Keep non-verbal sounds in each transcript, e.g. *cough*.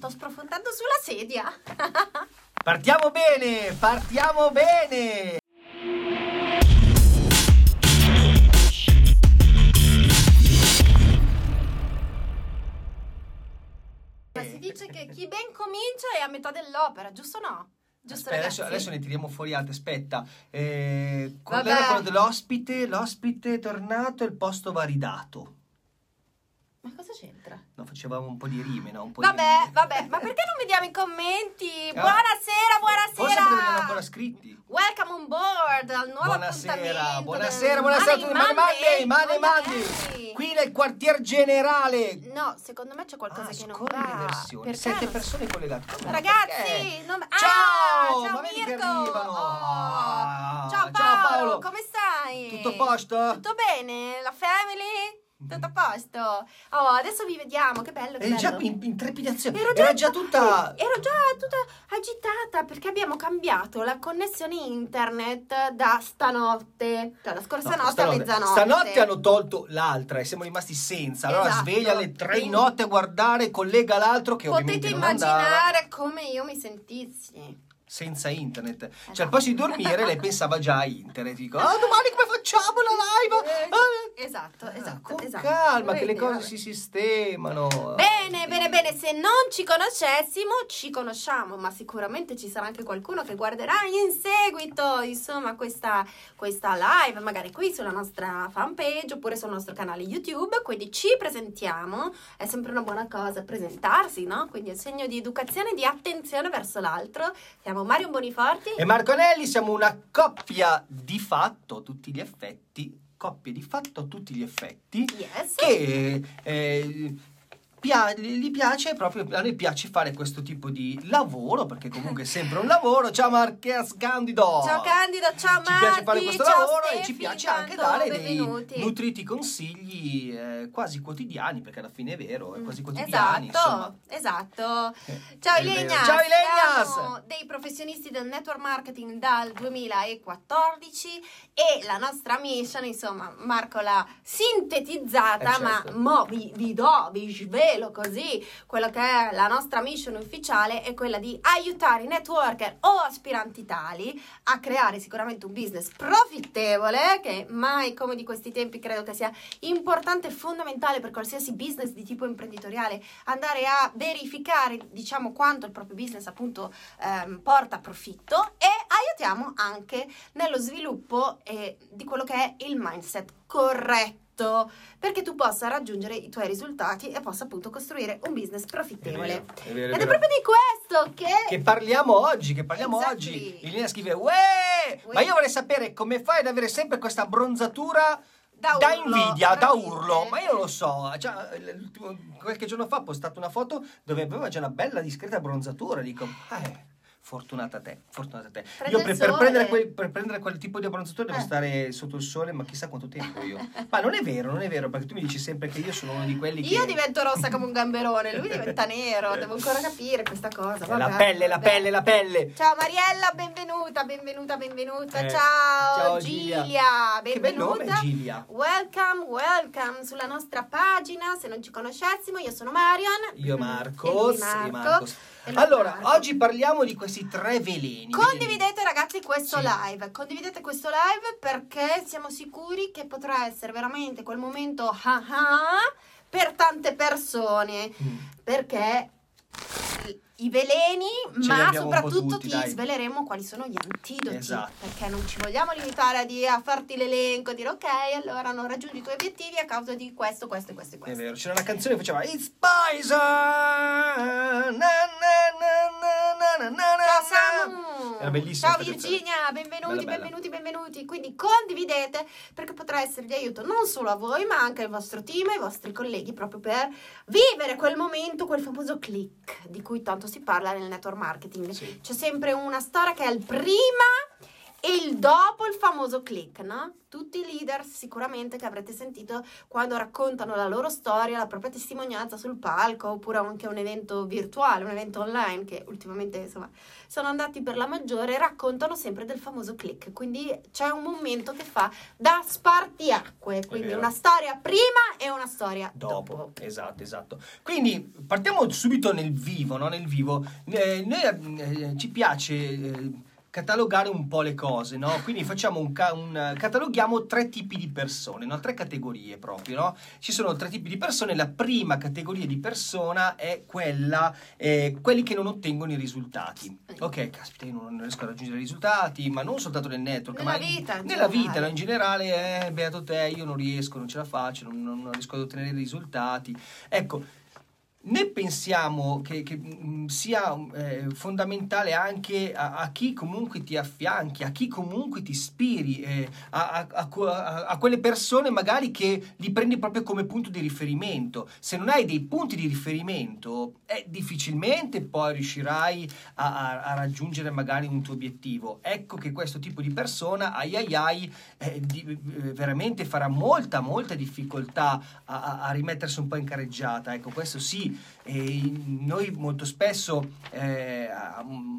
sto sprofondando sulla sedia. *laughs* Partiamo bene, partiamo bene. Ma si dice che chi ben comincia è a metà dell'opera, giusto o no? Giusto Aspetta, adesso, adesso ne tiriamo fuori altre. Aspetta, eh, qual era quello dell'ospite? L'ospite è tornato e il posto va ridato. Ma cosa c'entra? No, facevamo un po' di rime, no? Un po' di Vabbè, rime. vabbè, ma perché non vediamo i commenti? Ah. Buonasera, Forse perché non ancora buonasera! scritto. Welcome on board al nuovo Buonasera, appuntamento buonasera, del buonasera a tutti. Mani mani Monday. mandi. Qui nel quartier generale. No, secondo me c'è qualcosa Ah, che non va. Perché Sette non- persone collegate. Come? Ragazzi, non... Ciao, Ah, ciao che Mirko! Oh, Ah, ciao, ciao, Paolo, Paolo. come stai? Tutto a posto? Tutto bene? La family? Tutto a posto? Oh, adesso vi vediamo, che bello, che È già bello. in, in trepidazione. Ero Era già tutta. Ero già tutta agitata perché abbiamo cambiato la connessione internet da stanotte. Cioè, la scorsa No, notte a mezzanotte. stanotte hanno tolto l'altra e siamo rimasti senza. Allora Esatto. sveglia alle tre Quindi- notte a guardare, collega l'altro che Potete immaginare come io mi sentissi. senza internet. Cioè, Esatto. al posto di dormire, lei pensava già a internet. Dico, ah, domani come facciamo la live? Ah, Esatto, ah, esatto, con esatto. calma, che le cose vabbè. si sistemano. Bene, bene, bene, se non ci conoscessimo, ci conosciamo, ma sicuramente ci sarà anche qualcuno che guarderà in seguito, insomma, questa, questa live, magari qui sulla nostra fanpage oppure sul nostro canale YouTube, quindi ci presentiamo, è sempre una buona cosa presentarsi, no? Quindi è segno di educazione e di attenzione verso l'altro. Siamo Mario Boniforti. E Marco Anelli siamo una coppia di fatto tutti gli effetti. Coppie di fatto a tutti gli effetti. Yes. Che eh, pia- gli piace proprio, a noi piace fare questo tipo di lavoro, perché comunque è sempre un lavoro. Ciao Marques Candido! Ciao Candido, ciao Ci piace fare questo ciao lavoro e ci piace anche dare benvenuti. dei nutriti consigli eh, quasi quotidiani, perché alla fine è vero, è quasi Mm, quotidiani. Esatto, esatto. Eh, Ciao. Ilenia, Ciao Ilenias! siamo dei professionisti del network marketing dal 2014 e la nostra mission, insomma, Marco l'ha sintetizzata, Eh, certo. ma mo vi, vi do, vi svelo così, quello che è la nostra mission ufficiale è quella di aiutare i networker o aspiranti tali a creare sicuramente un business profittevole, che mai come di questi tempi credo che sia importante e fondamentale per qualsiasi business di tipo imprenditoriale andare a verificare diciamo quanto il proprio business appunto ehm, porta profitto. E aiutiamo anche nello sviluppo eh, di quello che è il mindset corretto perché tu possa raggiungere i tuoi risultati e possa appunto costruire un business profittevole È vero, è vero, ed è vero. proprio di questo che, Che parliamo oggi, che parliamo Exactly. oggi. Ilina scrive, Uè! Uè. Ma io vorrei sapere come fai ad avere sempre questa bronzatura Da da, urlo, invidia, da urlo. Ma io lo so. Già, qualche giorno fa ho postato una foto dove aveva già una bella discreta bronzatura. Dico, eh, fortunata te, fortunata te. Prende io per, per prendere quel, per prendere quel tipo di abbronzatura devo Eh. stare sotto il sole, ma chissà quanto tempo io. Ma non è vero, non è vero, perché tu mi dici sempre che io sono uno di quelli che... io divento rossa come un gamberone lui diventa nero *laughs* devo ancora capire questa cosa Eh, la vabbè, pelle, la vabbè. pelle, la pelle. Ciao Mariella, benvenuta, benvenuta, benvenuta. Eh, ciao, ciao, Gilia, Gilia. Che bel benvenuta. nome, Gilia. Welcome, welcome sulla nostra pagina. Se non ci conoscessimo, io sono Marion. Io Marcos, e Marco. Marcos. Allora, oggi parliamo di questi tre veleni. Condividete ragazzi questo Sì. live, condividete questo live perché siamo sicuri che potrà essere veramente quel momento ah ah per tante persone, Mm. perché i veleni, Ce ma soprattutto tutti, ti dai. sveleremo quali sono gli antidoti, Esatto. perché non ci vogliamo limitare a, dire, a farti l'elenco, a dire ok, allora non raggiungi i tuoi obiettivi a causa di questo, questo e questo e È questo. vero, c'era una canzone che faceva It's Poison! Na, na, na, na, na, na, na, Ciao. Samu! Bellissima Ciao canzone. Virginia, benvenuti, Bella, bella. benvenuti, benvenuti. Quindi condividete perché potrà essere di aiuto non solo a voi, ma anche al vostro team e ai vostri colleghi proprio per vivere quel momento, quel famoso click di cui tanto si parla nel network marketing. Sì. C'è sempre una storia che è il prima E il dopo il famoso click, no? Tutti i leader sicuramente che avrete sentito quando raccontano la loro storia, la propria testimonianza sul palco, oppure anche un evento virtuale, un evento online che ultimamente insomma sono andati per la maggiore, raccontano sempre del famoso click. Quindi c'è un momento che fa da spartiacque, quindi una storia prima e una storia Dopo, dopo. esatto, esatto. Quindi partiamo subito nel vivo, no? Nel vivo. Eh, noi eh, ci piace eh, catalogare un po' le cose, no? Quindi facciamo un, ca- un- cataloghiamo tre tipi di persone, no? Tre categorie proprio, no? Ci sono tre tipi di persone. La prima categoria di persona è quella, eh, quelli che non ottengono i risultati. Ok, caspita, io non riesco a raggiungere i risultati, ma non soltanto nel network, Nella ma vita, in nella generale. vita, no? in generale, eh, beato te, io non riesco, non ce la faccio, non, non- non riesco ad ottenere i risultati. Ecco, ne pensiamo che, che, mm, sia eh, fondamentale anche a, a chi comunque ti affianchi, a chi comunque ti ispiri, eh, a, a- a que- a- a quelle persone magari che li prendi proprio come punto di riferimento. Se non hai dei punti di riferimento, eh, difficilmente poi riuscirai a, raggiungere magari un tuo obiettivo. Ecco che questo tipo di persona, ai ai ai, eh, di- eh, veramente farà molta, molta difficoltà a, rimettersi un po' in carreggiata. Ecco, questo sì, e noi molto spesso, eh,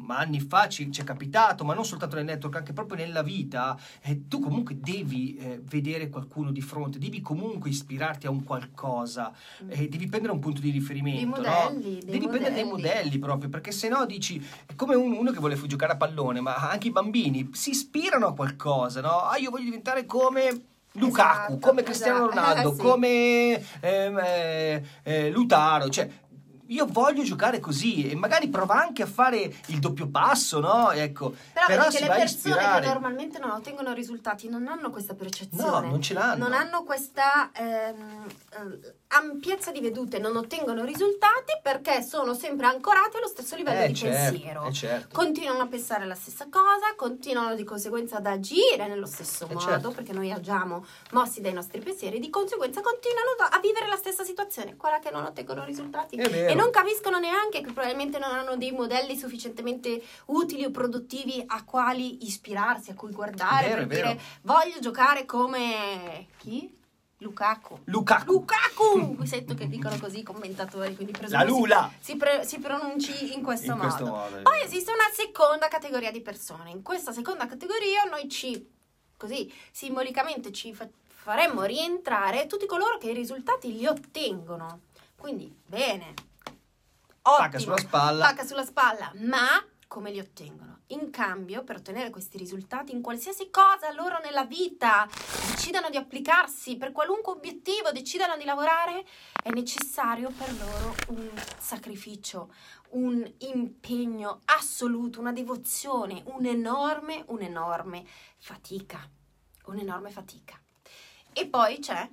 anni fa ci, ci è capitato, ma non soltanto nel network, anche proprio nella vita, eh, tu comunque devi eh, vedere qualcuno di fronte, devi comunque ispirarti a un qualcosa, eh, devi prendere un punto di riferimento. Dei no? modelli, dei devi prendere dei modelli. proprio, perché se no dici, è come un- uno che vuole giocare a pallone, ma anche i bambini si ispirano a qualcosa, no? Ah, io voglio diventare come... Lukaku, Esatto, come Cristiano *laughs* esatto. Ronaldo, Eh, sì. come ehm, eh, eh, Lutaro, cioè io voglio giocare così e magari prova anche a fare il doppio passo, no? Ecco, Però, però, va le persone che normalmente non ottengono risultati non hanno questa percezione. No, non ce l'hanno. Non hanno questa ehm, eh, ampiezza di vedute, non ottengono risultati perché sono sempre ancorati allo stesso livello Eh, di certo, pensiero. eh, certo. Continuano a pensare la stessa cosa, continuano di conseguenza ad agire nello stesso Eh, modo, certo. perché noi agiamo mossi dai nostri pensieri, di conseguenza continuano a vivere la stessa situazione, quella che non ottengono risultati. È vero. Non capiscono neanche che probabilmente non hanno dei modelli sufficientemente utili o produttivi a quali ispirarsi, a cui guardare, Vero, per è vero. dire voglio giocare come chi? Lukaku. Lukaku. Lukaku! *laughs* Sento che dicono così i commentatori, quindi La Lula. Si, si pre- si pronunci in questo In modo. questo modo, Poi esiste una seconda categoria di persone. In questa seconda categoria noi ci, così, simbolicamente ci fa- faremmo rientrare tutti coloro che i risultati li ottengono. Quindi, bene. Pacca Ottimo. sulla spalla. Pacca sulla spalla. Ma come li ottengono? In cambio, per ottenere questi risultati in qualsiasi cosa loro nella vita decidano di applicarsi, per qualunque obiettivo decidano di lavorare, è necessario per loro un sacrificio, un impegno assoluto, una devozione, un'enorme, un'enorme fatica. Un'enorme fatica. E poi c'è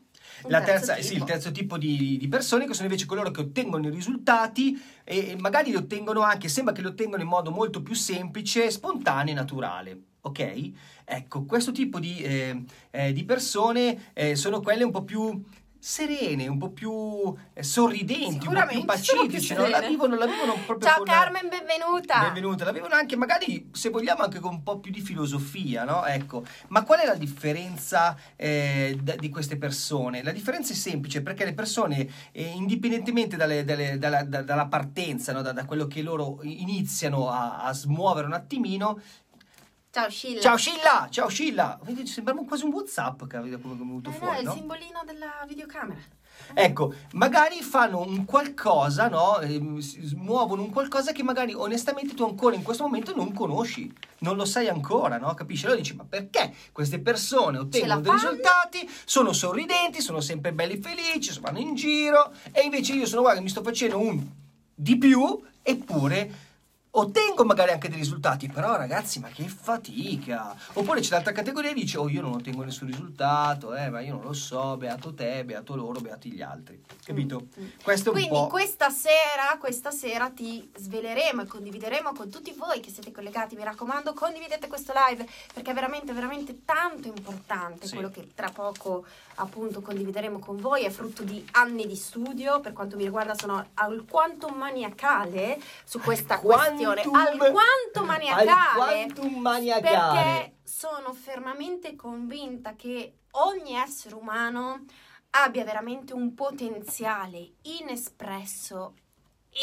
La terza, sì, il terzo tipo di, di persone che sono invece coloro che ottengono i risultati e, e magari li ottengono anche, sembra che li ottengono in modo molto più semplice, spontaneo e naturale. Ok? Ecco, questo tipo di, eh, eh, di persone eh, sono quelle un po' più serene, un po' più eh, sorridenti, un po' più pacifici, no? la vivono, la vivono proprio Ciao. Carmen, benvenuta. Benvenuta, la vivono anche magari se vogliamo anche con un po' più di filosofia, no? Ecco, ma qual è la differenza eh, di queste persone? La differenza è semplice perché le persone, eh, indipendentemente dalle- dalle- dalla, da- dalla partenza, no? da, da quello che loro iniziano a, a smuovere un attimino. Ciao Scilla. Ciao Scilla, ciao Scilla, Vedi, sembra quasi un WhatsApp che avete venuto Eh no, fuori, è il no? simbolino della videocamera. Ecco, magari fanno un qualcosa, no? Ehm, muovono un qualcosa che magari onestamente tu ancora in questo momento non conosci, non lo sai ancora, no? Capisci? Allora dici, ma perché queste persone ottengono dei risultati, sono sorridenti, sono sempre belli e felici, vanno in giro, e invece io sono qua che mi sto facendo un di più, eppure ottengo magari anche dei risultati, però ragazzi, ma che fatica! Oppure c'è l'altra categoria e dice, oh, io non ottengo nessun risultato, eh, ma io non lo so, beato te, beato loro, beati gli altri. Capito? Mm, mm. Questo è un Quindi po'... questa sera, questa sera ti sveleremo e condivideremo con tutti voi che siete collegati. Mi raccomando, condividete questo live perché è veramente, veramente tanto importante Sì. quello che tra poco appunto condivideremo con voi. È frutto di anni di studio. Per quanto mi riguarda, sono alquanto maniacale su questa Quanto questione alquanto maniacale. alquantum maniacale. Perché sono fermamente convinta che ogni essere umano abbia veramente un potenziale inespresso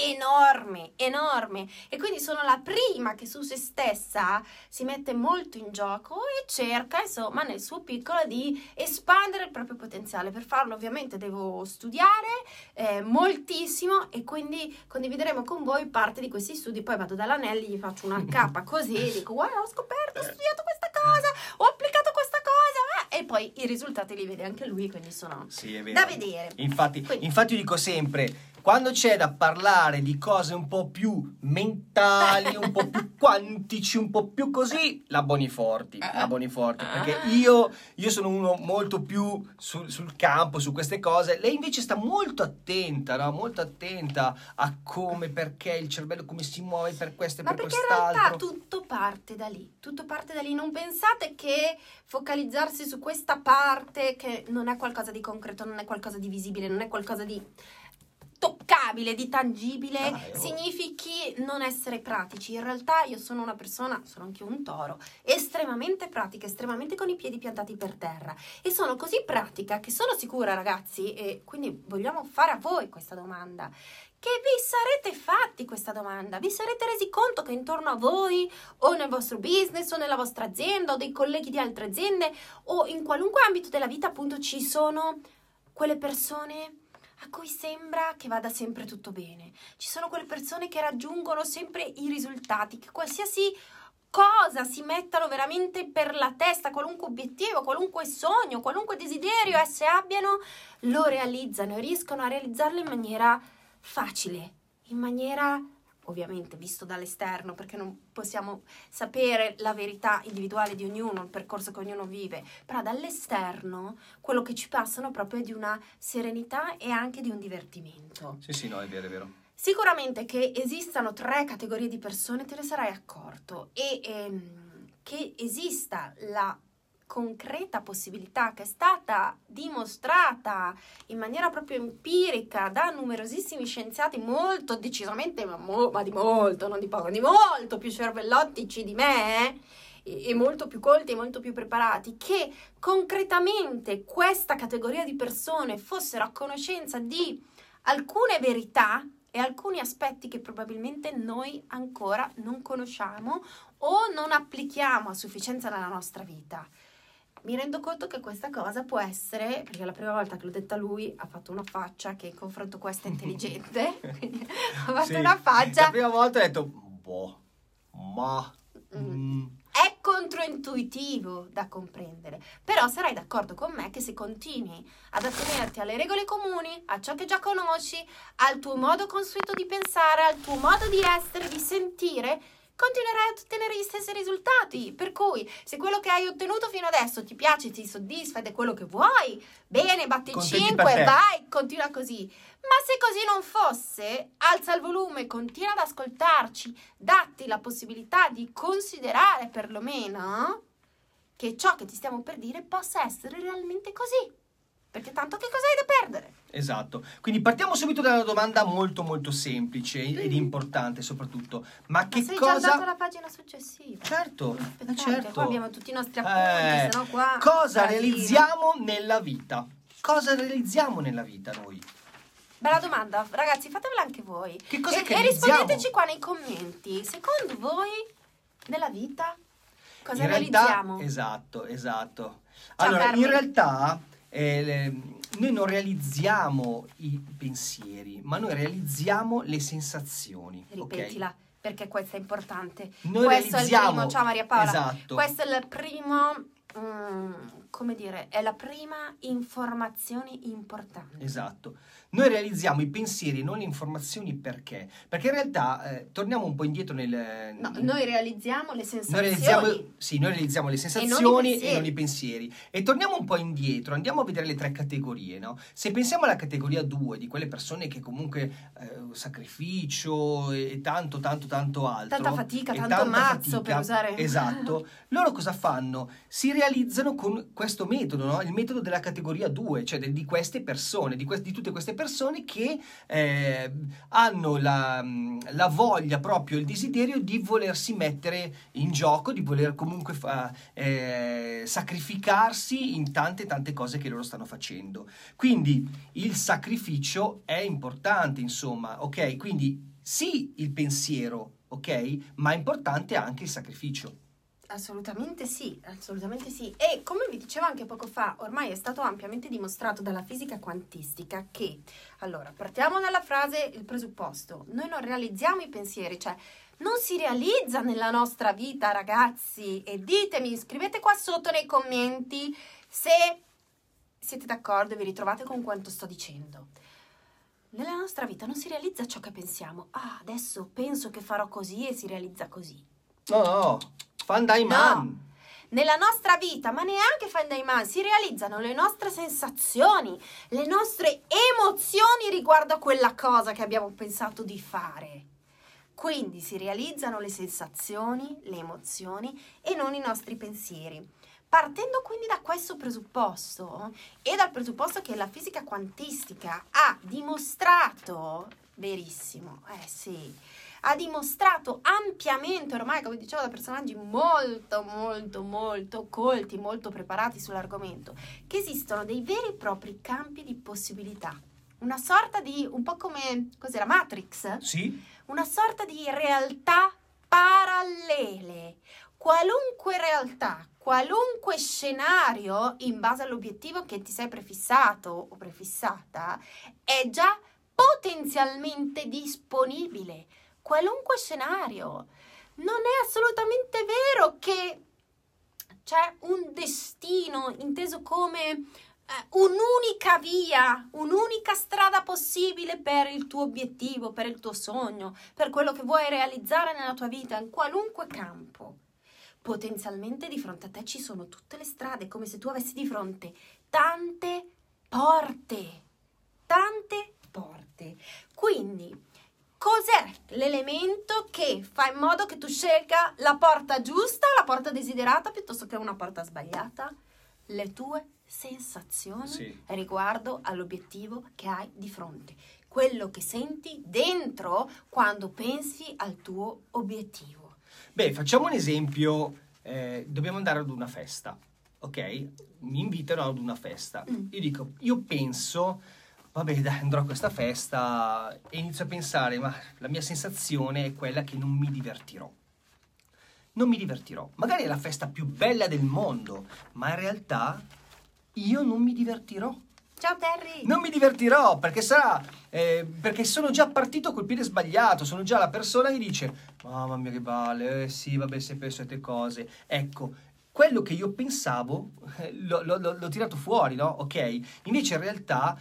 enorme, enorme. E quindi sono la prima che su se stessa si mette molto in gioco e cerca insomma nel suo piccolo di espandere il proprio potenziale. Per farlo ovviamente devo studiare eh, moltissimo e quindi condivideremo con voi parte di questi studi. Poi vado dall'Anelli gli faccio una *laughs* cappa così e dico guarda ho scoperto ho studiato questa cosa ho applicato questa cosa eh, e poi i risultati li vede anche lui quindi sono Sì, da vedere. Infatti, Quindi- infatti io dico sempre, quando c'è da parlare di cose un po' più mentali, un po' più *laughs* quantici, un po' più così, la Boniforti, la Boniforti, perché io, io sono uno molto più sul, sul campo, su queste cose, lei invece sta molto attenta, no? molto attenta a come, perché il cervello, come si muove per questo e Ma per perché in quest'altro. realtà tutto parte da lì, tutto parte da lì. Non pensate che focalizzarsi su questa parte, che non è qualcosa di concreto, non è qualcosa di visibile, non è qualcosa di toccabile, di tangibile, Dai, oh. significhi non essere pratici. In realtà io sono una persona, sono anche un toro, estremamente pratica, estremamente con i piedi piantati per terra. E sono così pratica che sono sicura, ragazzi, e quindi vogliamo fare a voi questa domanda che vi sarete fatti questa domanda, vi sarete resi conto che intorno a voi o nel vostro business o nella vostra azienda o dei colleghi di altre aziende o in qualunque ambito della vita appunto ci sono quelle persone a cui sembra che vada sempre tutto bene. Ci sono quelle persone che raggiungono sempre i risultati, che qualsiasi cosa si mettano veramente per la testa, qualunque obiettivo, qualunque sogno, qualunque desiderio esse abbiano, lo realizzano e riescono a realizzarlo in maniera facile, in maniera ovviamente visto dall'esterno, perché non possiamo sapere la verità individuale di ognuno, il percorso che ognuno vive, però dall'esterno quello che ci passano proprio è di una serenità e anche di un divertimento. Sì, sì, no, è vero, è vero. Sicuramente che esistano tre categorie di persone, te ne sarai accorto, e ehm, che esista la concreta possibilità che è stata dimostrata in maniera proprio empirica da numerosissimi scienziati molto decisamente, ma, mo- ma di molto, non di poco, di molto più cervellottici di me e, e molto più colti e molto più preparati, che concretamente questa categoria di persone fossero a conoscenza di alcune verità e alcuni aspetti che probabilmente noi ancora non conosciamo o non applichiamo a sufficienza nella nostra vita. Mi rendo conto che questa cosa può essere, perché la prima volta che l'ho detta lui ha fatto una faccia che in confronto questa è intelligente, *laughs* *laughs* quindi ha fatto Sì. una faccia La prima volta ho detto, boh, ma... Mm. mm, è controintuitivo da comprendere, però sarai d'accordo con me che se continui ad attenerti alle regole comuni, a ciò che già conosci, al tuo modo consueto di pensare, al tuo modo di essere, di sentire, continuerai a ottenere gli stessi risultati. Per cui, se quello che hai ottenuto fino adesso ti piace, ti soddisfa ed è quello che vuoi, bene, batti Contenti 5, per te. vai, continua così. Ma se così non fosse, alza il volume, continua ad ascoltarci, datti la possibilità di considerare perlomeno che ciò che ti stiamo per dire possa essere realmente così. Perché tanto che cosa hai da perdere? Esatto. Quindi partiamo subito da una domanda molto molto semplice ed importante soprattutto. Ma che Ma sei già andato cosa... alla pagina successiva. Certo, Aspettate, eh, certo. Qua abbiamo tutti i nostri appunti, Eh, sennò qua... cosa casino. realizziamo nella vita? Cosa realizziamo nella vita noi? Bella domanda, ragazzi, fatevela anche voi. Che cos'è e, che e rispondeteci qua nei commenti. Secondo voi, nella vita, cosa in realtà, realizziamo? esatto, esatto. Ciao, allora, Carmen. in realtà eh, noi non realizziamo i pensieri, ma noi realizziamo le sensazioni. Ripetila, perché questo è importante. Noi questo è il realizziamo primo, ciao Maria Paola. Esatto. Questo è il primo, mm, come dire, è la prima informazione importante. Esatto. Noi realizziamo i pensieri, non le informazioni perché? Perché in realtà, eh, torniamo un po' indietro nel... No, noi realizziamo le Noi sensazioni. realizziamo, sì, noi realizziamo le non sensazioni e pensieri. non i pensieri. E torniamo un po' indietro, andiamo a vedere le tre categorie, no? Se pensiamo alla categoria 2, di quelle persone che comunque eh, sacrificio e, e tanto, tanto, tanto altro. Tanta fatica, e tanto tanta mazzo fatica, per usare- Esatto. *laughs* Loro cosa fanno? Si realizzano con questo metodo, no? il metodo della categoria 2, cioè di queste persone, di, que- di, tutte queste persone che eh, hanno la, la, voglia, proprio il desiderio di volersi mettere in gioco, di voler comunque fa, eh, sacrificarsi in tante tante cose che loro stanno facendo. Quindi il sacrificio è importante, insomma, ok? Quindi sì il pensiero, ok? Ma è importante anche il sacrificio. Assolutamente sì, assolutamente sì. E come vi dicevo anche poco fa, ormai è stato ampiamente dimostrato dalla fisica quantistica che, allora, partiamo dalla frase, il presupposto, noi non realizziamo i pensieri, cioè non si realizza nella nostra vita, ragazzi. E ditemi, scrivete qua sotto nei commenti se siete d'accordo e vi ritrovate con quanto sto dicendo. Nella nostra vita non si realizza ciò che pensiamo. Ah, adesso penso che farò così e si realizza così. No, no, Fandai Man. No. Nella nostra vita, ma neanche Fandai Man, si realizzano le nostre sensazioni, le nostre emozioni riguardo a quella cosa che abbiamo pensato di fare. Quindi si realizzano le sensazioni, le emozioni e non i nostri pensieri. Partendo quindi da questo presupposto e dal presupposto che la fisica quantistica ha dimostrato, verissimo, eh sì, ha dimostrato ampiamente, ormai come dicevo da personaggi molto molto molto colti, molto preparati sull'argomento, che esistono dei veri e propri campi di possibilità. Una sorta di, un po' come, cos'era, Matrix? Sì. Una sorta di realtà parallele. Qualunque realtà, qualunque scenario, in base all'obiettivo che ti sei prefissato o prefissata, è già potenzialmente disponibile qualunque scenario. Non è assolutamente vero che c'è un destino inteso come eh, un'unica via, un'unica strada possibile per il tuo obiettivo, per il tuo sogno, per quello che vuoi realizzare nella tua vita, in qualunque campo. Potenzialmente di fronte a te ci sono tutte le strade, come se tu avessi di fronte tante porte, tante porte. Quindi cos'è l'elemento che fa in modo che tu scelga la porta giusta, la porta desiderata, piuttosto che una porta sbagliata? Le tue sensazioni sì. riguardo all'obiettivo che hai di fronte, quello che senti dentro quando pensi al tuo obiettivo. Beh, facciamo un esempio, eh, dobbiamo andare ad una festa, ok? Mi invitano ad una festa. Mm. Io dico, io penso vabbè dai, andrò a questa festa e inizio a pensare, ma la mia sensazione è quella che non mi divertirò. Non mi divertirò. Magari è la festa più bella del mondo, ma in realtà io non mi divertirò. Ciao Terry! Non mi divertirò perché sarà. Eh, perché sono già partito col piede sbagliato. Sono già la persona che dice: Mamma mia, che vale, eh, sì, vabbè, se penso a te cose. Ecco, quello che io pensavo eh, l'ho, l'ho, l'ho, tirato fuori, no? Ok? Invece in realtà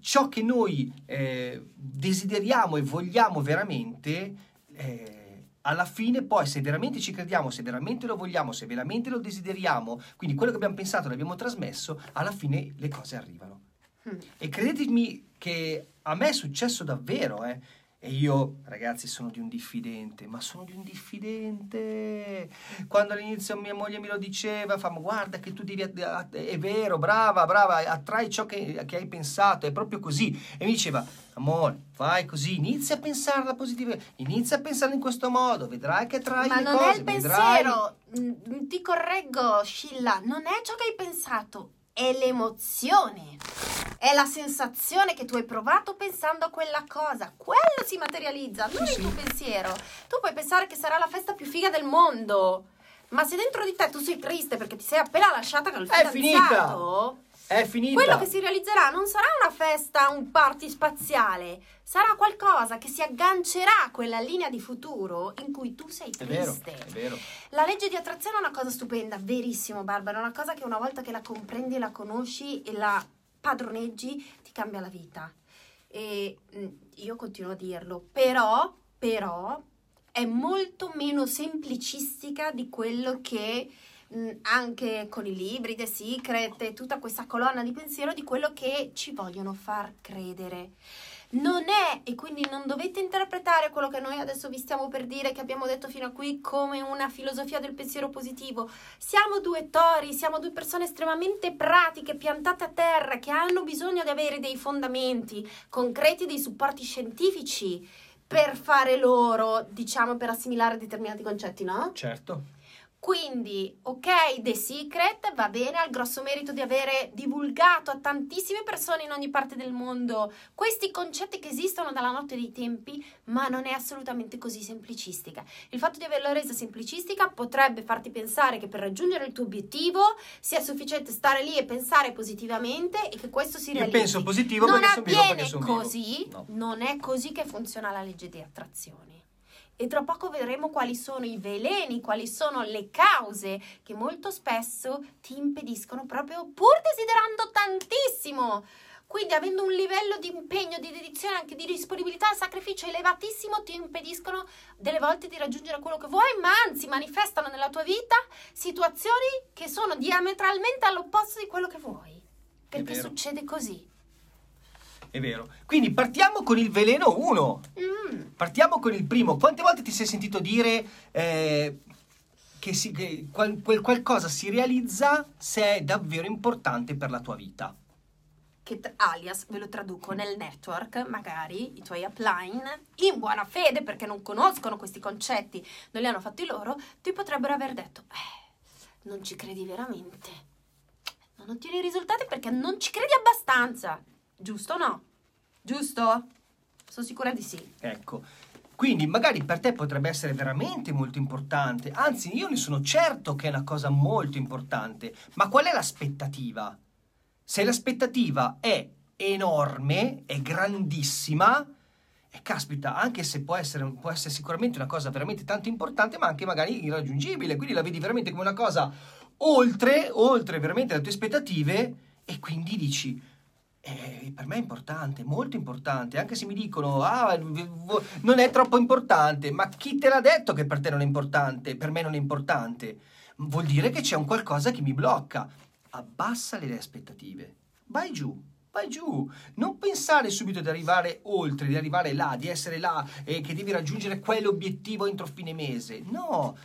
ciò che noi eh, desideriamo e vogliamo veramente, eh, alla fine poi se veramente ci crediamo, se veramente lo vogliamo, se veramente lo desideriamo, quindi quello che abbiamo pensato l'abbiamo trasmesso, alla fine le cose arrivano. Mm. E credetemi che a me è successo davvero, eh. E io, ragazzi, sono di un diffidente, ma sono di un diffidente. Quando all'inizio mia moglie me lo diceva, fa, ma guarda che tu devi, è vero, brava, brava, attrai ciò che, che hai pensato, è proprio così. E mi diceva, amore, fai così, inizia a pensare alla positiva, inizia a pensare in questo modo, vedrai che attrai ma le non cose. è il pensiero, mm, ti correggo, Scilla, non è ciò che hai pensato, è l'emozione. È la sensazione che tu hai provato pensando a quella cosa. Quello si materializza, non sì, il tuo pensiero. Tu puoi pensare che sarà la festa più figa del mondo. Ma se dentro di te tu sei triste perché ti sei appena lasciata con il fidanzato... È finita! È finita! Quello che si realizzerà non sarà una festa, un party spaziale. Sarà qualcosa che si aggancerà a quella linea di futuro in cui tu sei triste. È vero, è vero. La legge di attrazione è una cosa stupenda, verissimo Barbara, è una cosa che una volta che la comprendi la conosci e la padroneggi ti cambia la vita. E mm, io continuo a dirlo, però, però è molto meno semplicistica di quello che mh, anche con i libri, The Secret e tutta questa colonna di pensiero di quello che ci vogliono far credere. Non è, e quindi non dovete interpretare quello che noi adesso vi stiamo per dire, che abbiamo detto fino a qui, come una filosofia del pensiero positivo. Siamo due tori, siamo due persone estremamente pratiche, piantate a terra, che hanno bisogno di avere dei fondamenti concreti, dei supporti scientifici per fare loro, diciamo, per assimilare determinati concetti, no? Certo. Quindi, ok, The Secret va bene, ha il grosso merito di avere divulgato a tantissime persone in ogni parte del mondo questi concetti che esistono dalla notte dei tempi, ma non è assolutamente così semplicistica. Il fatto di averla resa semplicistica potrebbe farti pensare che per raggiungere il tuo obiettivo sia sufficiente stare lì e pensare positivamente e che questo si realizzi. Io penso positivo non perché sono vivo perché sono così, No. non è così che funziona la legge di attrazione. E tra poco vedremo quali sono i veleni, quali sono le cause che molto spesso ti impediscono proprio, pur desiderando tantissimo, quindi avendo un livello di impegno, di dedizione, anche di disponibilità al sacrificio elevatissimo, ti impediscono delle volte di raggiungere quello che vuoi, ma anzi manifestano nella tua vita situazioni che sono diametralmente all'opposto di quello che vuoi. Perché succede così. È vero. Quindi partiamo con il veleno 1. Mm. Partiamo con il primo. Quante volte ti sei sentito dire eh, che, si- che qual- quel qualcosa si realizza se è davvero importante per la tua vita? alias ve lo traduco nel network, magari i tuoi upline, in buona fede perché non conoscono questi concetti, non li hanno fatti loro, ti potrebbero aver detto, eh, non ci credi veramente, non ottieni risultati perché non ci credi abbastanza, giusto o no? Giusto? Sono sicura di sì. Ecco. Quindi magari per te potrebbe essere veramente molto importante, anzi io ne sono certo che è una cosa molto importante, ma qual è l'aspettativa? Se l'aspettativa è enorme, è grandissima, e caspita, anche se può essere, può essere sicuramente una cosa veramente tanto importante, ma anche magari irraggiungibile, quindi la vedi veramente come una cosa oltre, oltre veramente le tue aspettative, e quindi dici, eh, per me è importante, molto importante, anche se mi dicono, ah, non è troppo importante, ma chi te l'ha detto che per te non è importante, per me non è importante? Vuol dire che c'è un qualcosa che mi blocca. Abbassa le aspettative, vai giù. Vai giù, non pensare subito di arrivare oltre, di arrivare là, di essere là e che devi raggiungere quell'obiettivo entro fine mese. No,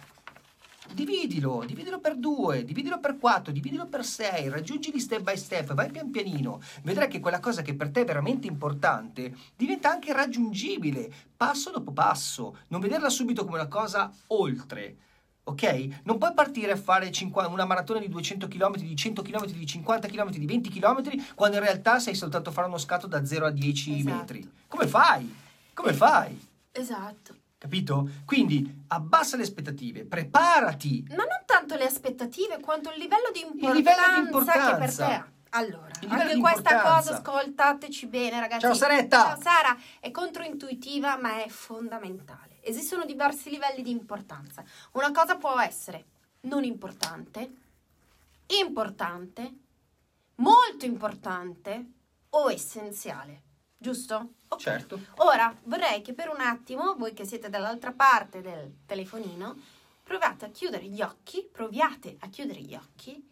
Dividilo, dividilo per due, dividilo per quattro, dividilo per sei, raggiungili step by step, vai pian pianino. Vedrai che quella cosa che per te è veramente importante diventa anche raggiungibile, passo dopo passo. Non vederla subito come una cosa oltre. Ok? Non puoi partire a fare 50 una maratona di 200 km, di 100 km, di 50 km, di 20 km, quando in realtà sei soltanto a fare uno scatto da 0 a 10 Esatto. metri. Come fai? Come fai? Esatto. Capito? Quindi abbassa le aspettative, preparati. Ma non tanto le aspettative quanto il livello di importanza, livello di che per importanza. te ha. Allora, Il anche questa importanza. cosa, ascoltateci bene ragazzi. Ciao, Saretta. Ciao Sara, è controintuitiva ma è fondamentale. Esistono diversi livelli di importanza. Una cosa può essere non importante, importante, molto importante o essenziale. Giusto? Ok. Certo. Ora vorrei che per un attimo, voi che siete dall'altra parte del telefonino, provate a chiudere gli occhi, proviate a chiudere gli occhi,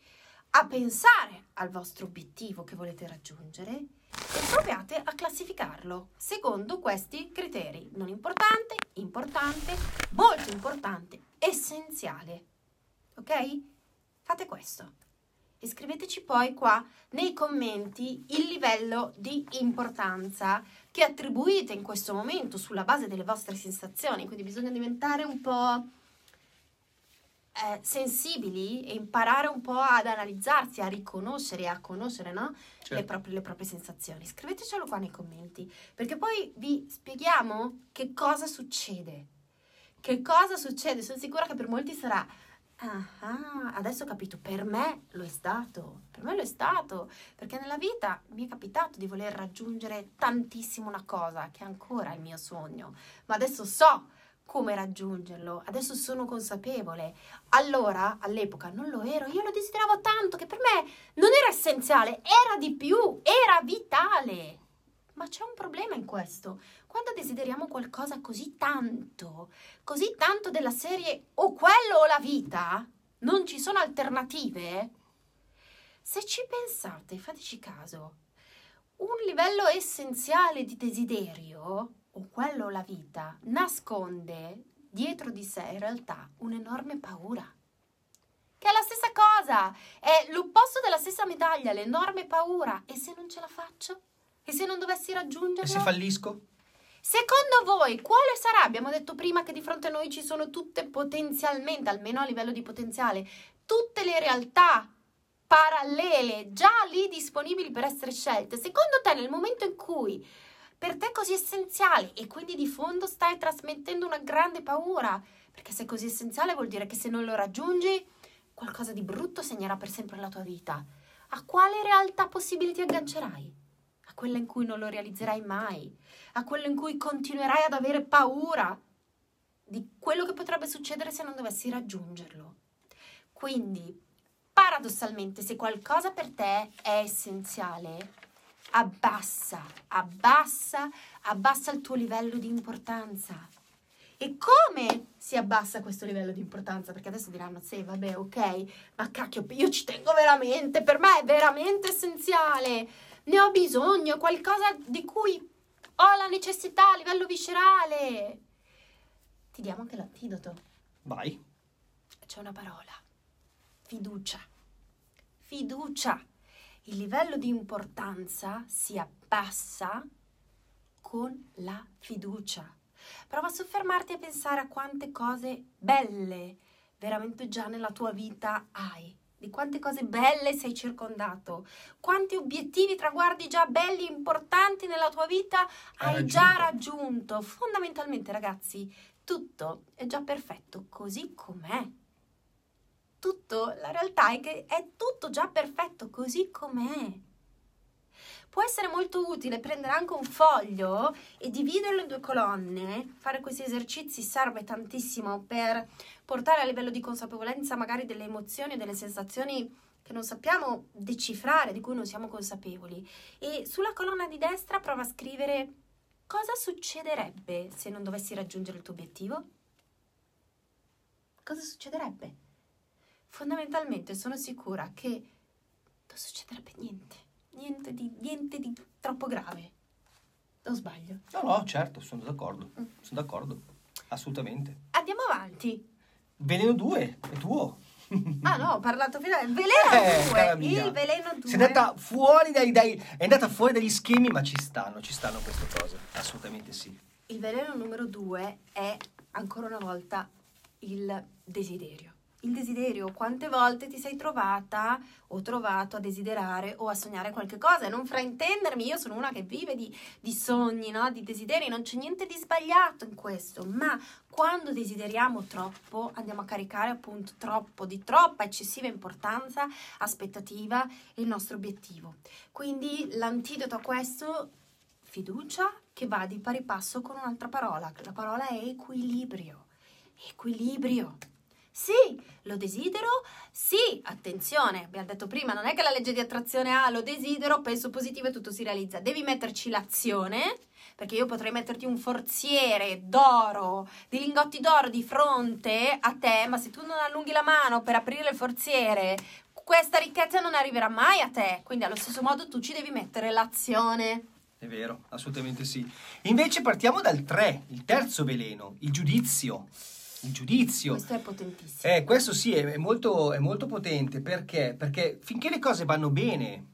a pensare al vostro obiettivo che volete raggiungere e proviate a classificarlo secondo questi criteri. Non importante, importante, molto importante, essenziale. Ok? Fate questo. E scriveteci poi qua nei commenti il livello di importanza che attribuite in questo momento sulla base delle vostre sensazioni. Quindi bisogna diventare un po' eh, sensibili e imparare un po' ad analizzarsi, a riconoscere e a conoscere no? le, certo. proprie, le proprie sensazioni. Scrivetecelo qua nei commenti, perché poi vi spieghiamo che cosa succede. Che cosa succede? Sono sicura che per molti sarà Ah, adesso ho capito, per me lo è stato, per me lo è stato, perché nella vita mi è capitato di voler raggiungere tantissimo una cosa che è ancora il mio sogno, ma adesso so come raggiungerlo, adesso sono consapevole. Allora, all'epoca non lo ero, io lo desideravo tanto che per me non era essenziale, era di più, era vitale. Ma c'è un problema in questo. Quando desideriamo qualcosa così tanto, così tanto della serie o quello o la vita, non ci sono alternative? Se ci pensate, fateci caso, un livello essenziale di desiderio, o quello la vita, nasconde dietro di sé in realtà un'enorme paura. Che è la stessa cosa, è l'opposto della stessa medaglia, l'enorme paura. E se non ce la faccio? E se non dovessi raggiungerla? E se fallisco? Secondo voi, quale sarà? Abbiamo detto prima che di fronte a noi ci sono tutte potenzialmente, almeno a livello di potenziale, tutte le realtà parallele già lì disponibili per essere scelte. Secondo te, nel momento in cui per te è così essenziale e quindi di fondo stai trasmettendo una grande paura, perché se è così essenziale vuol dire che se non lo raggiungi, qualcosa di brutto segnerà per sempre la tua vita. A quale realtà possibile ti aggancerai? A quella in cui non lo realizzerai mai? a quello in cui continuerai ad avere paura di quello che potrebbe succedere se non dovessi raggiungerlo. Quindi, paradossalmente, se qualcosa per te è essenziale, abbassa, abbassa, abbassa il tuo livello di importanza. E come si abbassa questo livello di importanza? Perché adesso diranno, sì, vabbè, ok, ma cacchio, io ci tengo veramente, per me è veramente essenziale, ne ho bisogno, qualcosa di cui ho la necessità a livello viscerale. Ti diamo anche l'antidoto. Vai. C'è una parola. Fiducia. Fiducia. Il livello di importanza si abbassa con la fiducia. Prova a soffermarti a pensare a quante cose belle veramente già nella tua vita hai di quante cose belle sei circondato, quanti obiettivi, traguardi già belli, importanti nella tua vita hai, hai già raggiunto. Fondamentalmente, ragazzi, tutto è già perfetto così com'è. Tutto, la realtà è che è tutto già perfetto così com'è può essere molto utile prendere anche un foglio e dividerlo in due colonne. Fare questi esercizi serve tantissimo per portare a livello di consapevolezza magari delle emozioni delle sensazioni che non sappiamo decifrare, di cui non siamo consapevoli. E sulla colonna di destra prova a scrivere cosa succederebbe se non dovessi raggiungere il tuo obiettivo? Cosa succederebbe? Fondamentalmente sono sicura che non succederebbe niente niente di, niente di troppo grave. Non sbaglio? No, no, certo, sono d'accordo. Mm. Sono d'accordo, assolutamente. Andiamo avanti. Veleno 2, è tuo. *laughs* Ah no, ho parlato fino al veleno 2. Eh, il veleno 2. Sei andata fuori dai, dai, è andata fuori dagli schemi, ma ci stanno, ci stanno queste cose. Assolutamente sì. Il veleno numero 2 è ancora una volta il desiderio il desiderio, quante volte ti sei trovata o trovato a desiderare o a sognare qualche cosa non fraintendermi, io sono una che vive di, di sogni, no? di desideri, non c'è niente di sbagliato in questo, ma quando desideriamo troppo andiamo a caricare appunto troppo, di troppa eccessiva importanza, aspettativa il nostro obiettivo. Quindi l'antidoto a questo, fiducia che va di pari passo con un'altra parola, la parola è equilibrio. Equilibrio. Sì, lo desidero. Sì, attenzione, abbiamo detto prima, non è che la legge di attrazione ha lo desidero, penso positivo e tutto si realizza. Devi metterci l'azione, perché io potrei metterti un forziere d'oro, di lingotti d'oro di fronte a te, ma se tu non allunghi la mano per aprire il forziere, questa ricchezza non arriverà mai a te. Quindi allo stesso modo tu ci devi mettere l'azione. È vero, assolutamente sì. Invece partiamo dal 3, il terzo veleno, il giudizio il giudizio. Questo è potentissimo. Eh, questo sì, è, molto, è molto potente perché? Perché finché le cose vanno bene...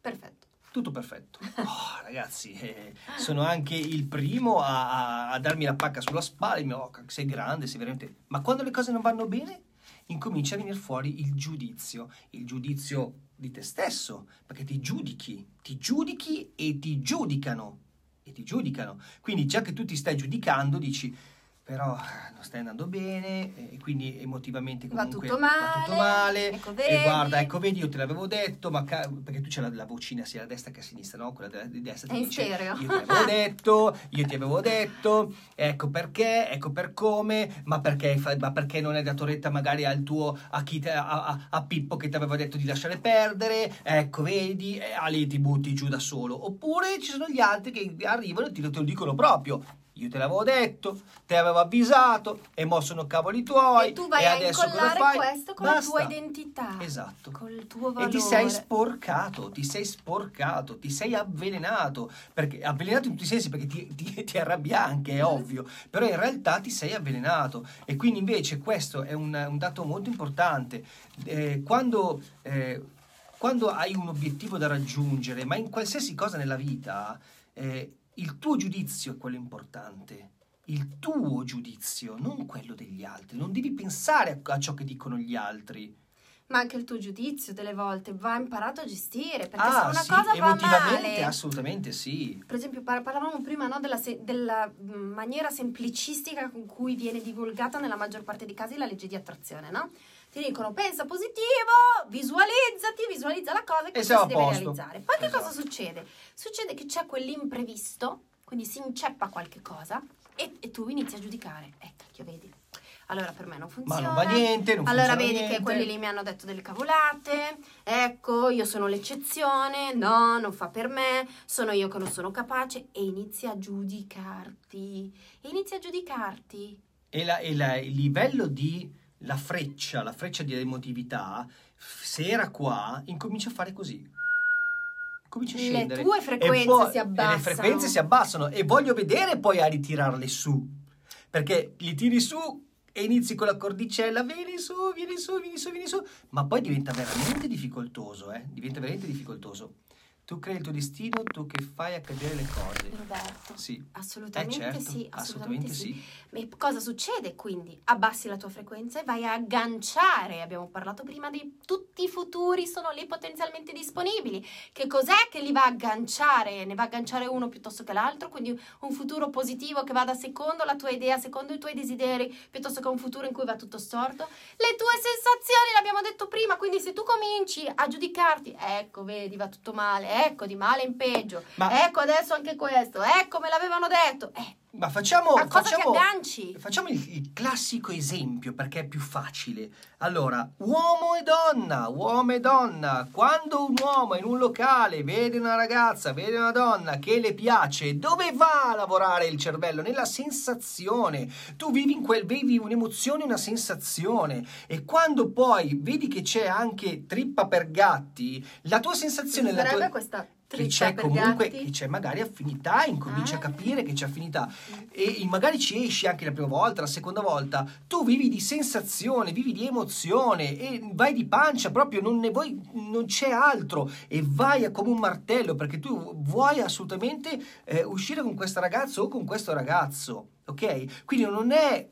Perfetto tutto perfetto. Oh, ragazzi, eh, sono anche il primo a, a, a, darmi la pacca sulla spalla, mi oh, sei grande, sei veramente... Ma quando le cose non vanno bene, incomincia a venire fuori il giudizio, il giudizio di te stesso, perché ti giudichi, ti giudichi e ti giudicano, e ti giudicano. Quindi già che tu ti stai giudicando, dici però eh, non stai andando bene e quindi emotivamente comunque va tutto male, va tutto male ecco, e guarda ecco vedi io te l'avevo detto ma ca- perché tu c'è la, la, vocina sia a destra che a sinistra no? quella di destra ti dice io ti avevo *laughs* detto io ti avevo detto ecco perché ecco per come ma perché, ma perché non hai dato retta magari al tuo a, chi te, a, a, a Pippo che ti aveva detto di lasciare perdere ecco vedi e lì ti butti giù da solo. Oppure ci sono gli altri che arrivano e ti, te lo dicono proprio io te l'avevo detto, te avevo avvisato e mo sono cavoli tuoi E tu vai e a incollare questo con Basta. la tua identità. Esatto. Col tuo E valore. ti sei sporcato, ti sei sporcato, ti sei avvelenato, perché avvelenato in tutti i sensi perché ti, ti, ti arrabbia anche, Mm. è ovvio, però in realtà ti sei avvelenato e quindi invece questo è un, un dato molto importante. Eh, quando, eh, quando hai un obiettivo da raggiungere, ma in qualsiasi cosa nella vita, eh, il tuo giudizio è quello importante. Il tuo giudizio, non quello degli altri. Non devi pensare a, ciò che dicono gli altri. Ma anche il tuo giudizio delle volte va imparato a gestire, perché Ah, se una sì, cosa va emotivamente, male... assolutamente sì. Per esempio, par- parlavamo prima no, della, se- della, mm, maniera semplicistica con cui viene divulgata nella maggior parte dei casi la legge di attrazione, no? Ti dicono pensa positivo, visualizzati, visualizza la cosa e siamo si deve posto. realizzare. Poi che cosa Esatto. succede? Succede che c'è quell'imprevisto, quindi si inceppa qualche cosa e, e tu inizi a giudicare. Eh, cacchio, vedi? Allora per me non Ma funziona. non va niente, non Allora vedi niente. che quelli lì mi hanno detto delle cavolate, ecco, io sono l'eccezione, no, non fa per me, sono io che non sono capace e inizi a giudicarti, e inizi a giudicarti. E, la- e la- il livello di la freccia, la freccia di emotività, se era qua, incomincia a fare così. Comincia a Le scendere. tue E frequenze poi- si abbassano. le frequenze si abbassano e voglio vedere poi a ritirarle su. Perché li tiri su e inizi con la cordicella, vieni su, vieni su, vieni su, vieni su, ma poi diventa veramente difficoltoso, eh? Diventa veramente difficoltoso. Tu crei il tuo destino, tu che fai accadere le cose. Roberto, Sì. assolutamente Eh, certo, sì, assolutamente, assolutamente sì. sì. Cosa succede quindi? Abbassi la tua frequenza e vai a agganciare. Abbiamo parlato prima di tutti i futuri sono lì potenzialmente disponibili. Che cos'è che li va a agganciare? Ne va a agganciare uno piuttosto che l'altro, quindi un futuro positivo che vada secondo la tua idea, secondo i tuoi desideri, piuttosto che un futuro in cui va tutto storto. Le tue sensazioni, l'abbiamo detto prima, quindi se tu cominci a giudicarti, ecco, vedi, va tutto male, ecco, di male in peggio, Ma- ecco adesso anche questo, ecco, me l'avevano detto, eh, Ma facciamo, facciamo, facciamo il, il classico esempio perché è più facile. Allora, uomo e donna, uomo e donna. Quando un uomo in un locale vede una ragazza, vede una donna che le piace, dove va a lavorare il cervello? Nella sensazione. Tu vivi, in quel, vivi un'emozione, una sensazione. E quando poi vedi che c'è anche trippa per gatti, la tua sensazione... La Sarebbe tua... questa che trippa c'è comunque che c'è magari affinità, incominci Ah. a capire che c'è affinità e magari ci esci anche la prima volta, la seconda volta, tu vivi di sensazione, vivi di emozione e vai di pancia, proprio non ne vuoi, non c'è altro e vai come un martello perché tu vuoi assolutamente eh, uscire con questa ragazza o con questo ragazzo, ok? Quindi non è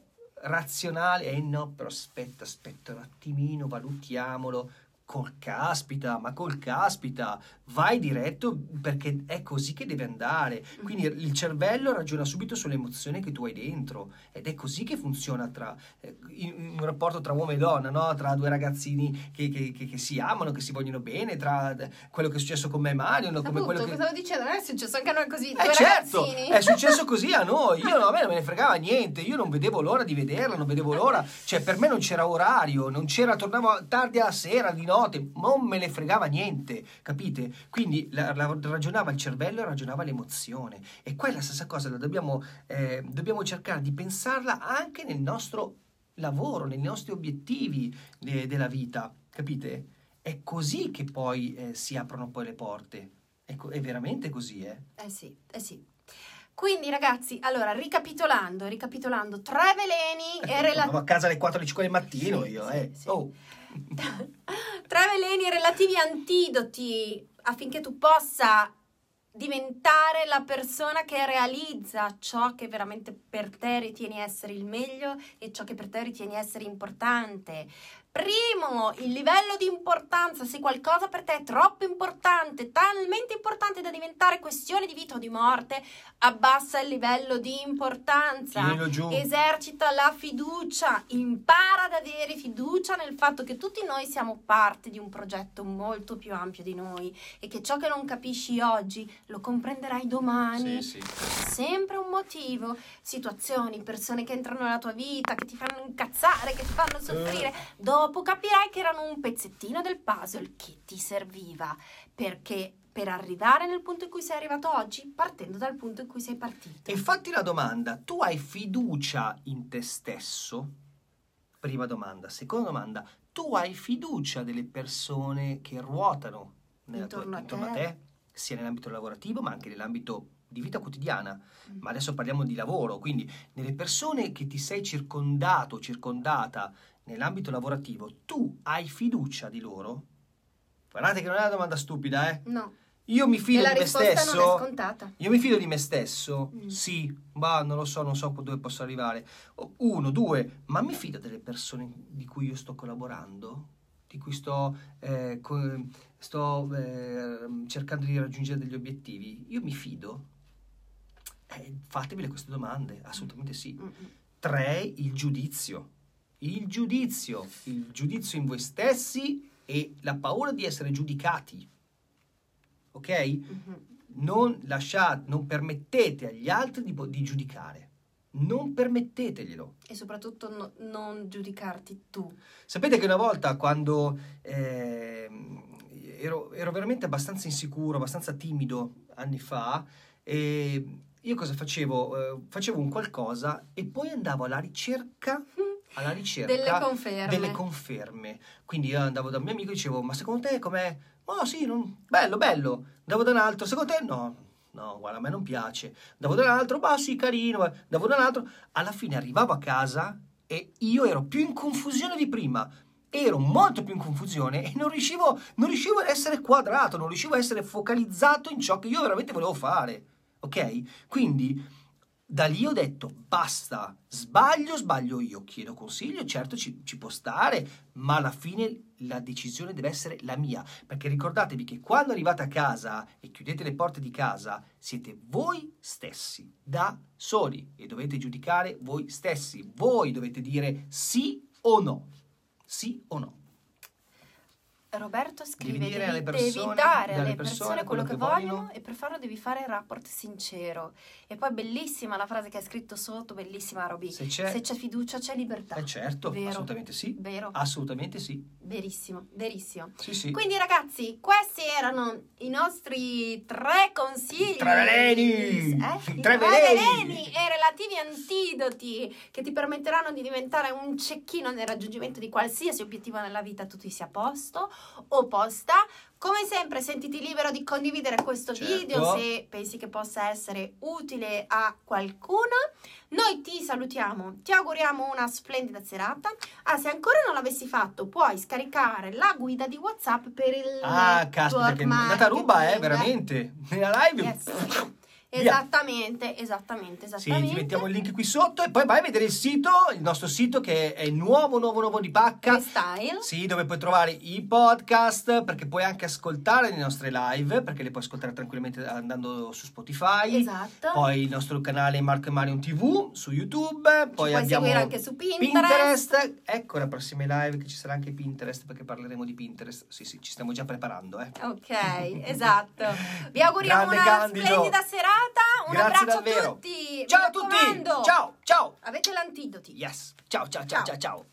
razionale, eh no, però aspetta, aspetta un attimino, valutiamolo. Col caspita, ma col caspita, vai diretto perché è così che deve andare. Quindi il cervello ragiona subito sull'emozione che tu hai dentro ed è così che funziona tra eh, in un rapporto tra uomo e donna, no? tra due ragazzini che, che- che- che si amano, che si vogliono bene, tra eh, quello che è successo con me e Mario, no? come Appunto, quello che... stavo dicendo, non è successo anche a noi così, Eh due certo, ragazzini. è successo così a noi. Io no, a me non me ne fregava niente. Io non vedevo l'ora di vederla, non vedevo l'ora. Cioè, per me non c'era orario, non c'era, tornavo tardi alla sera, di notte, non me ne fregava niente, capite? Quindi la, la- ragionava il cervello e ragionava l'emozione. E qua è la stessa cosa, la dobbiamo, eh, dobbiamo cercare di pensarla anche nel nostro lavoro, nei nostri obiettivi eh, della vita, capite? È così che poi eh, si aprono poi le porte. È, co- è veramente così, eh? Eh sì, eh sì. Quindi ragazzi, allora, ricapitolando, ricapitolando, tre veleni e *laughs* relativi... a casa alle 4 alle 5 del mattino Sì, io, sì, eh. sì. Oh. *laughs* tre veleni relativi antidoti affinché tu possa diventare la persona che realizza ciò che veramente per te ritieni essere il meglio e ciò che per te ritieni essere importante. Primo, il livello di importanza, se qualcosa per te è troppo importante, talmente importante da diventare questione di vita o di morte, abbassa il livello di importanza. Esercita la fiducia, impara ad avere fiducia nel fatto che tutti noi siamo parte di un progetto molto più ampio di noi e che ciò che non capisci oggi lo comprenderai domani. Sì, sì. Sempre un motivo, situazioni, persone che entrano nella tua vita, che ti fanno incazzare, che ti fanno soffrire. Dopo capirai che erano un pezzettino del puzzle che ti serviva perché per arrivare nel punto in cui sei arrivato oggi, partendo dal punto in cui sei partito. E fatti la domanda, tu hai fiducia in te stesso? Prima domanda. Seconda domanda, tu hai fiducia delle persone che ruotano nella tua- Intorno a intorno a te. te, sia nell'ambito lavorativo ma anche nell'ambito di vita quotidiana? Mm. Ma adesso parliamo di lavoro, quindi nelle persone che ti sei circondato, circondata nell'ambito lavorativo, tu hai fiducia di loro? Guardate che non è una domanda stupida, eh? No, Io mi fido di me risposta non è stesso. scontata. Io mi fido di me stesso? Mm. Sì, ma non lo so, non so dove posso arrivare. Uno, due, ma mi fido delle persone di cui io sto collaborando? Di cui sto, eh, co- sto eh, cercando di raggiungere degli obiettivi? Io mi fido? Eh, fatemi queste domande, assolutamente sì. Mm-mm. Tre, il giudizio. Il giudizio, il giudizio in voi stessi e la paura di essere giudicati. Ok? Mhm. non lasciate, non permettete agli altri di, di giudicare. Non permetteteglielo. E soprattutto no- non giudicarti tu. Sapete che una volta quando ehm, ero, ero veramente abbastanza insicuro, abbastanza timido anni fa, e io cosa facevo? Eh, facevo un qualcosa e poi andavo alla ricerca, alla ricerca Delle conferme. delle conferme. Quindi io andavo da un mio amico e dicevo, ma secondo te com'è? Oh sì, non- bello, bello. Andavo da un altro, secondo te no. No, guarda, a me non piace. Andavo da un altro, ma sì, carino. Andavo da un altro. Alla fine arrivavo a casa e io ero più in confusione di prima. Ero molto più in confusione e non riuscivo, non riuscivo ad essere quadrato, non riuscivo ad essere focalizzato in ciò che io veramente volevo fare. Ok? Quindi da lì ho detto basta, sbaglio, sbaglio io, chiedo consiglio, certo ci, ci può stare, ma alla fine la decisione deve essere la mia, perché ricordatevi che quando arrivate a casa e chiudete le porte di casa, siete voi stessi, da soli, e dovete giudicare voi stessi, voi dovete dire sì o no, sì o no. Roberto scrive: Devi devi, alle devi persone- dare alle persone, persone quello quello che, vogliono, vogliono. e per farlo devi fare il rapport sincero. E poi bellissima la frase che hai scritto sotto, bellissima Roby. Se c'è, Se c'è fiducia c'è libertà. eh certo, Vero. assolutamente sì, Vero, assolutamente sì, verissimo, verissimo. sì sì. Quindi ragazzi, questi erano i nostri tre consigli. Tre veleni! Eh? I I tre tre veleni! veleni relativi antidoti che ti permetteranno di diventare un cecchino nel raggiungimento di qualsiasi obiettivo nella vita tu ti sia posto o posta. Come sempre, sentiti libero di condividere questo Certo. video se pensi che possa essere utile a qualcuno. Noi ti salutiamo, ti auguriamo una splendida serata. Ah, se ancora non l'avessi fatto, puoi scaricare la guida di WhatsApp per il Ah, caspita, che è andata ruba, eh, veramente. Nella live. Yes. Via. Esattamente, esattamente, Sì, esattamente. ti mettiamo il link qui sotto e poi vai a vedere il sito, il nostro sito che è nuovo, nuovo, nuovo di pacca. Freestyle. Sì, dove puoi trovare i podcast, perché puoi anche ascoltare le nostre live, perché le puoi ascoltare tranquillamente andando su Spotify. Esatto. Poi il nostro canale Marco e Marion TV su YouTube. Poi puoi abbiamo seguire anche su Pinterest. Ecco la prossima live che ci sarà anche Pinterest, perché parleremo di Pinterest. Sì, sì, ci stiamo già preparando, eh. Ok, esatto. Vi auguriamo Grande una Candido. splendida serata. Un Grazie abbraccio davvero. a tutti. Ciao a tutti! Ciao, ciao! Avete l'antidoti. Yes! Ciao, ciao, ciao, Ciao. ciao, ciao!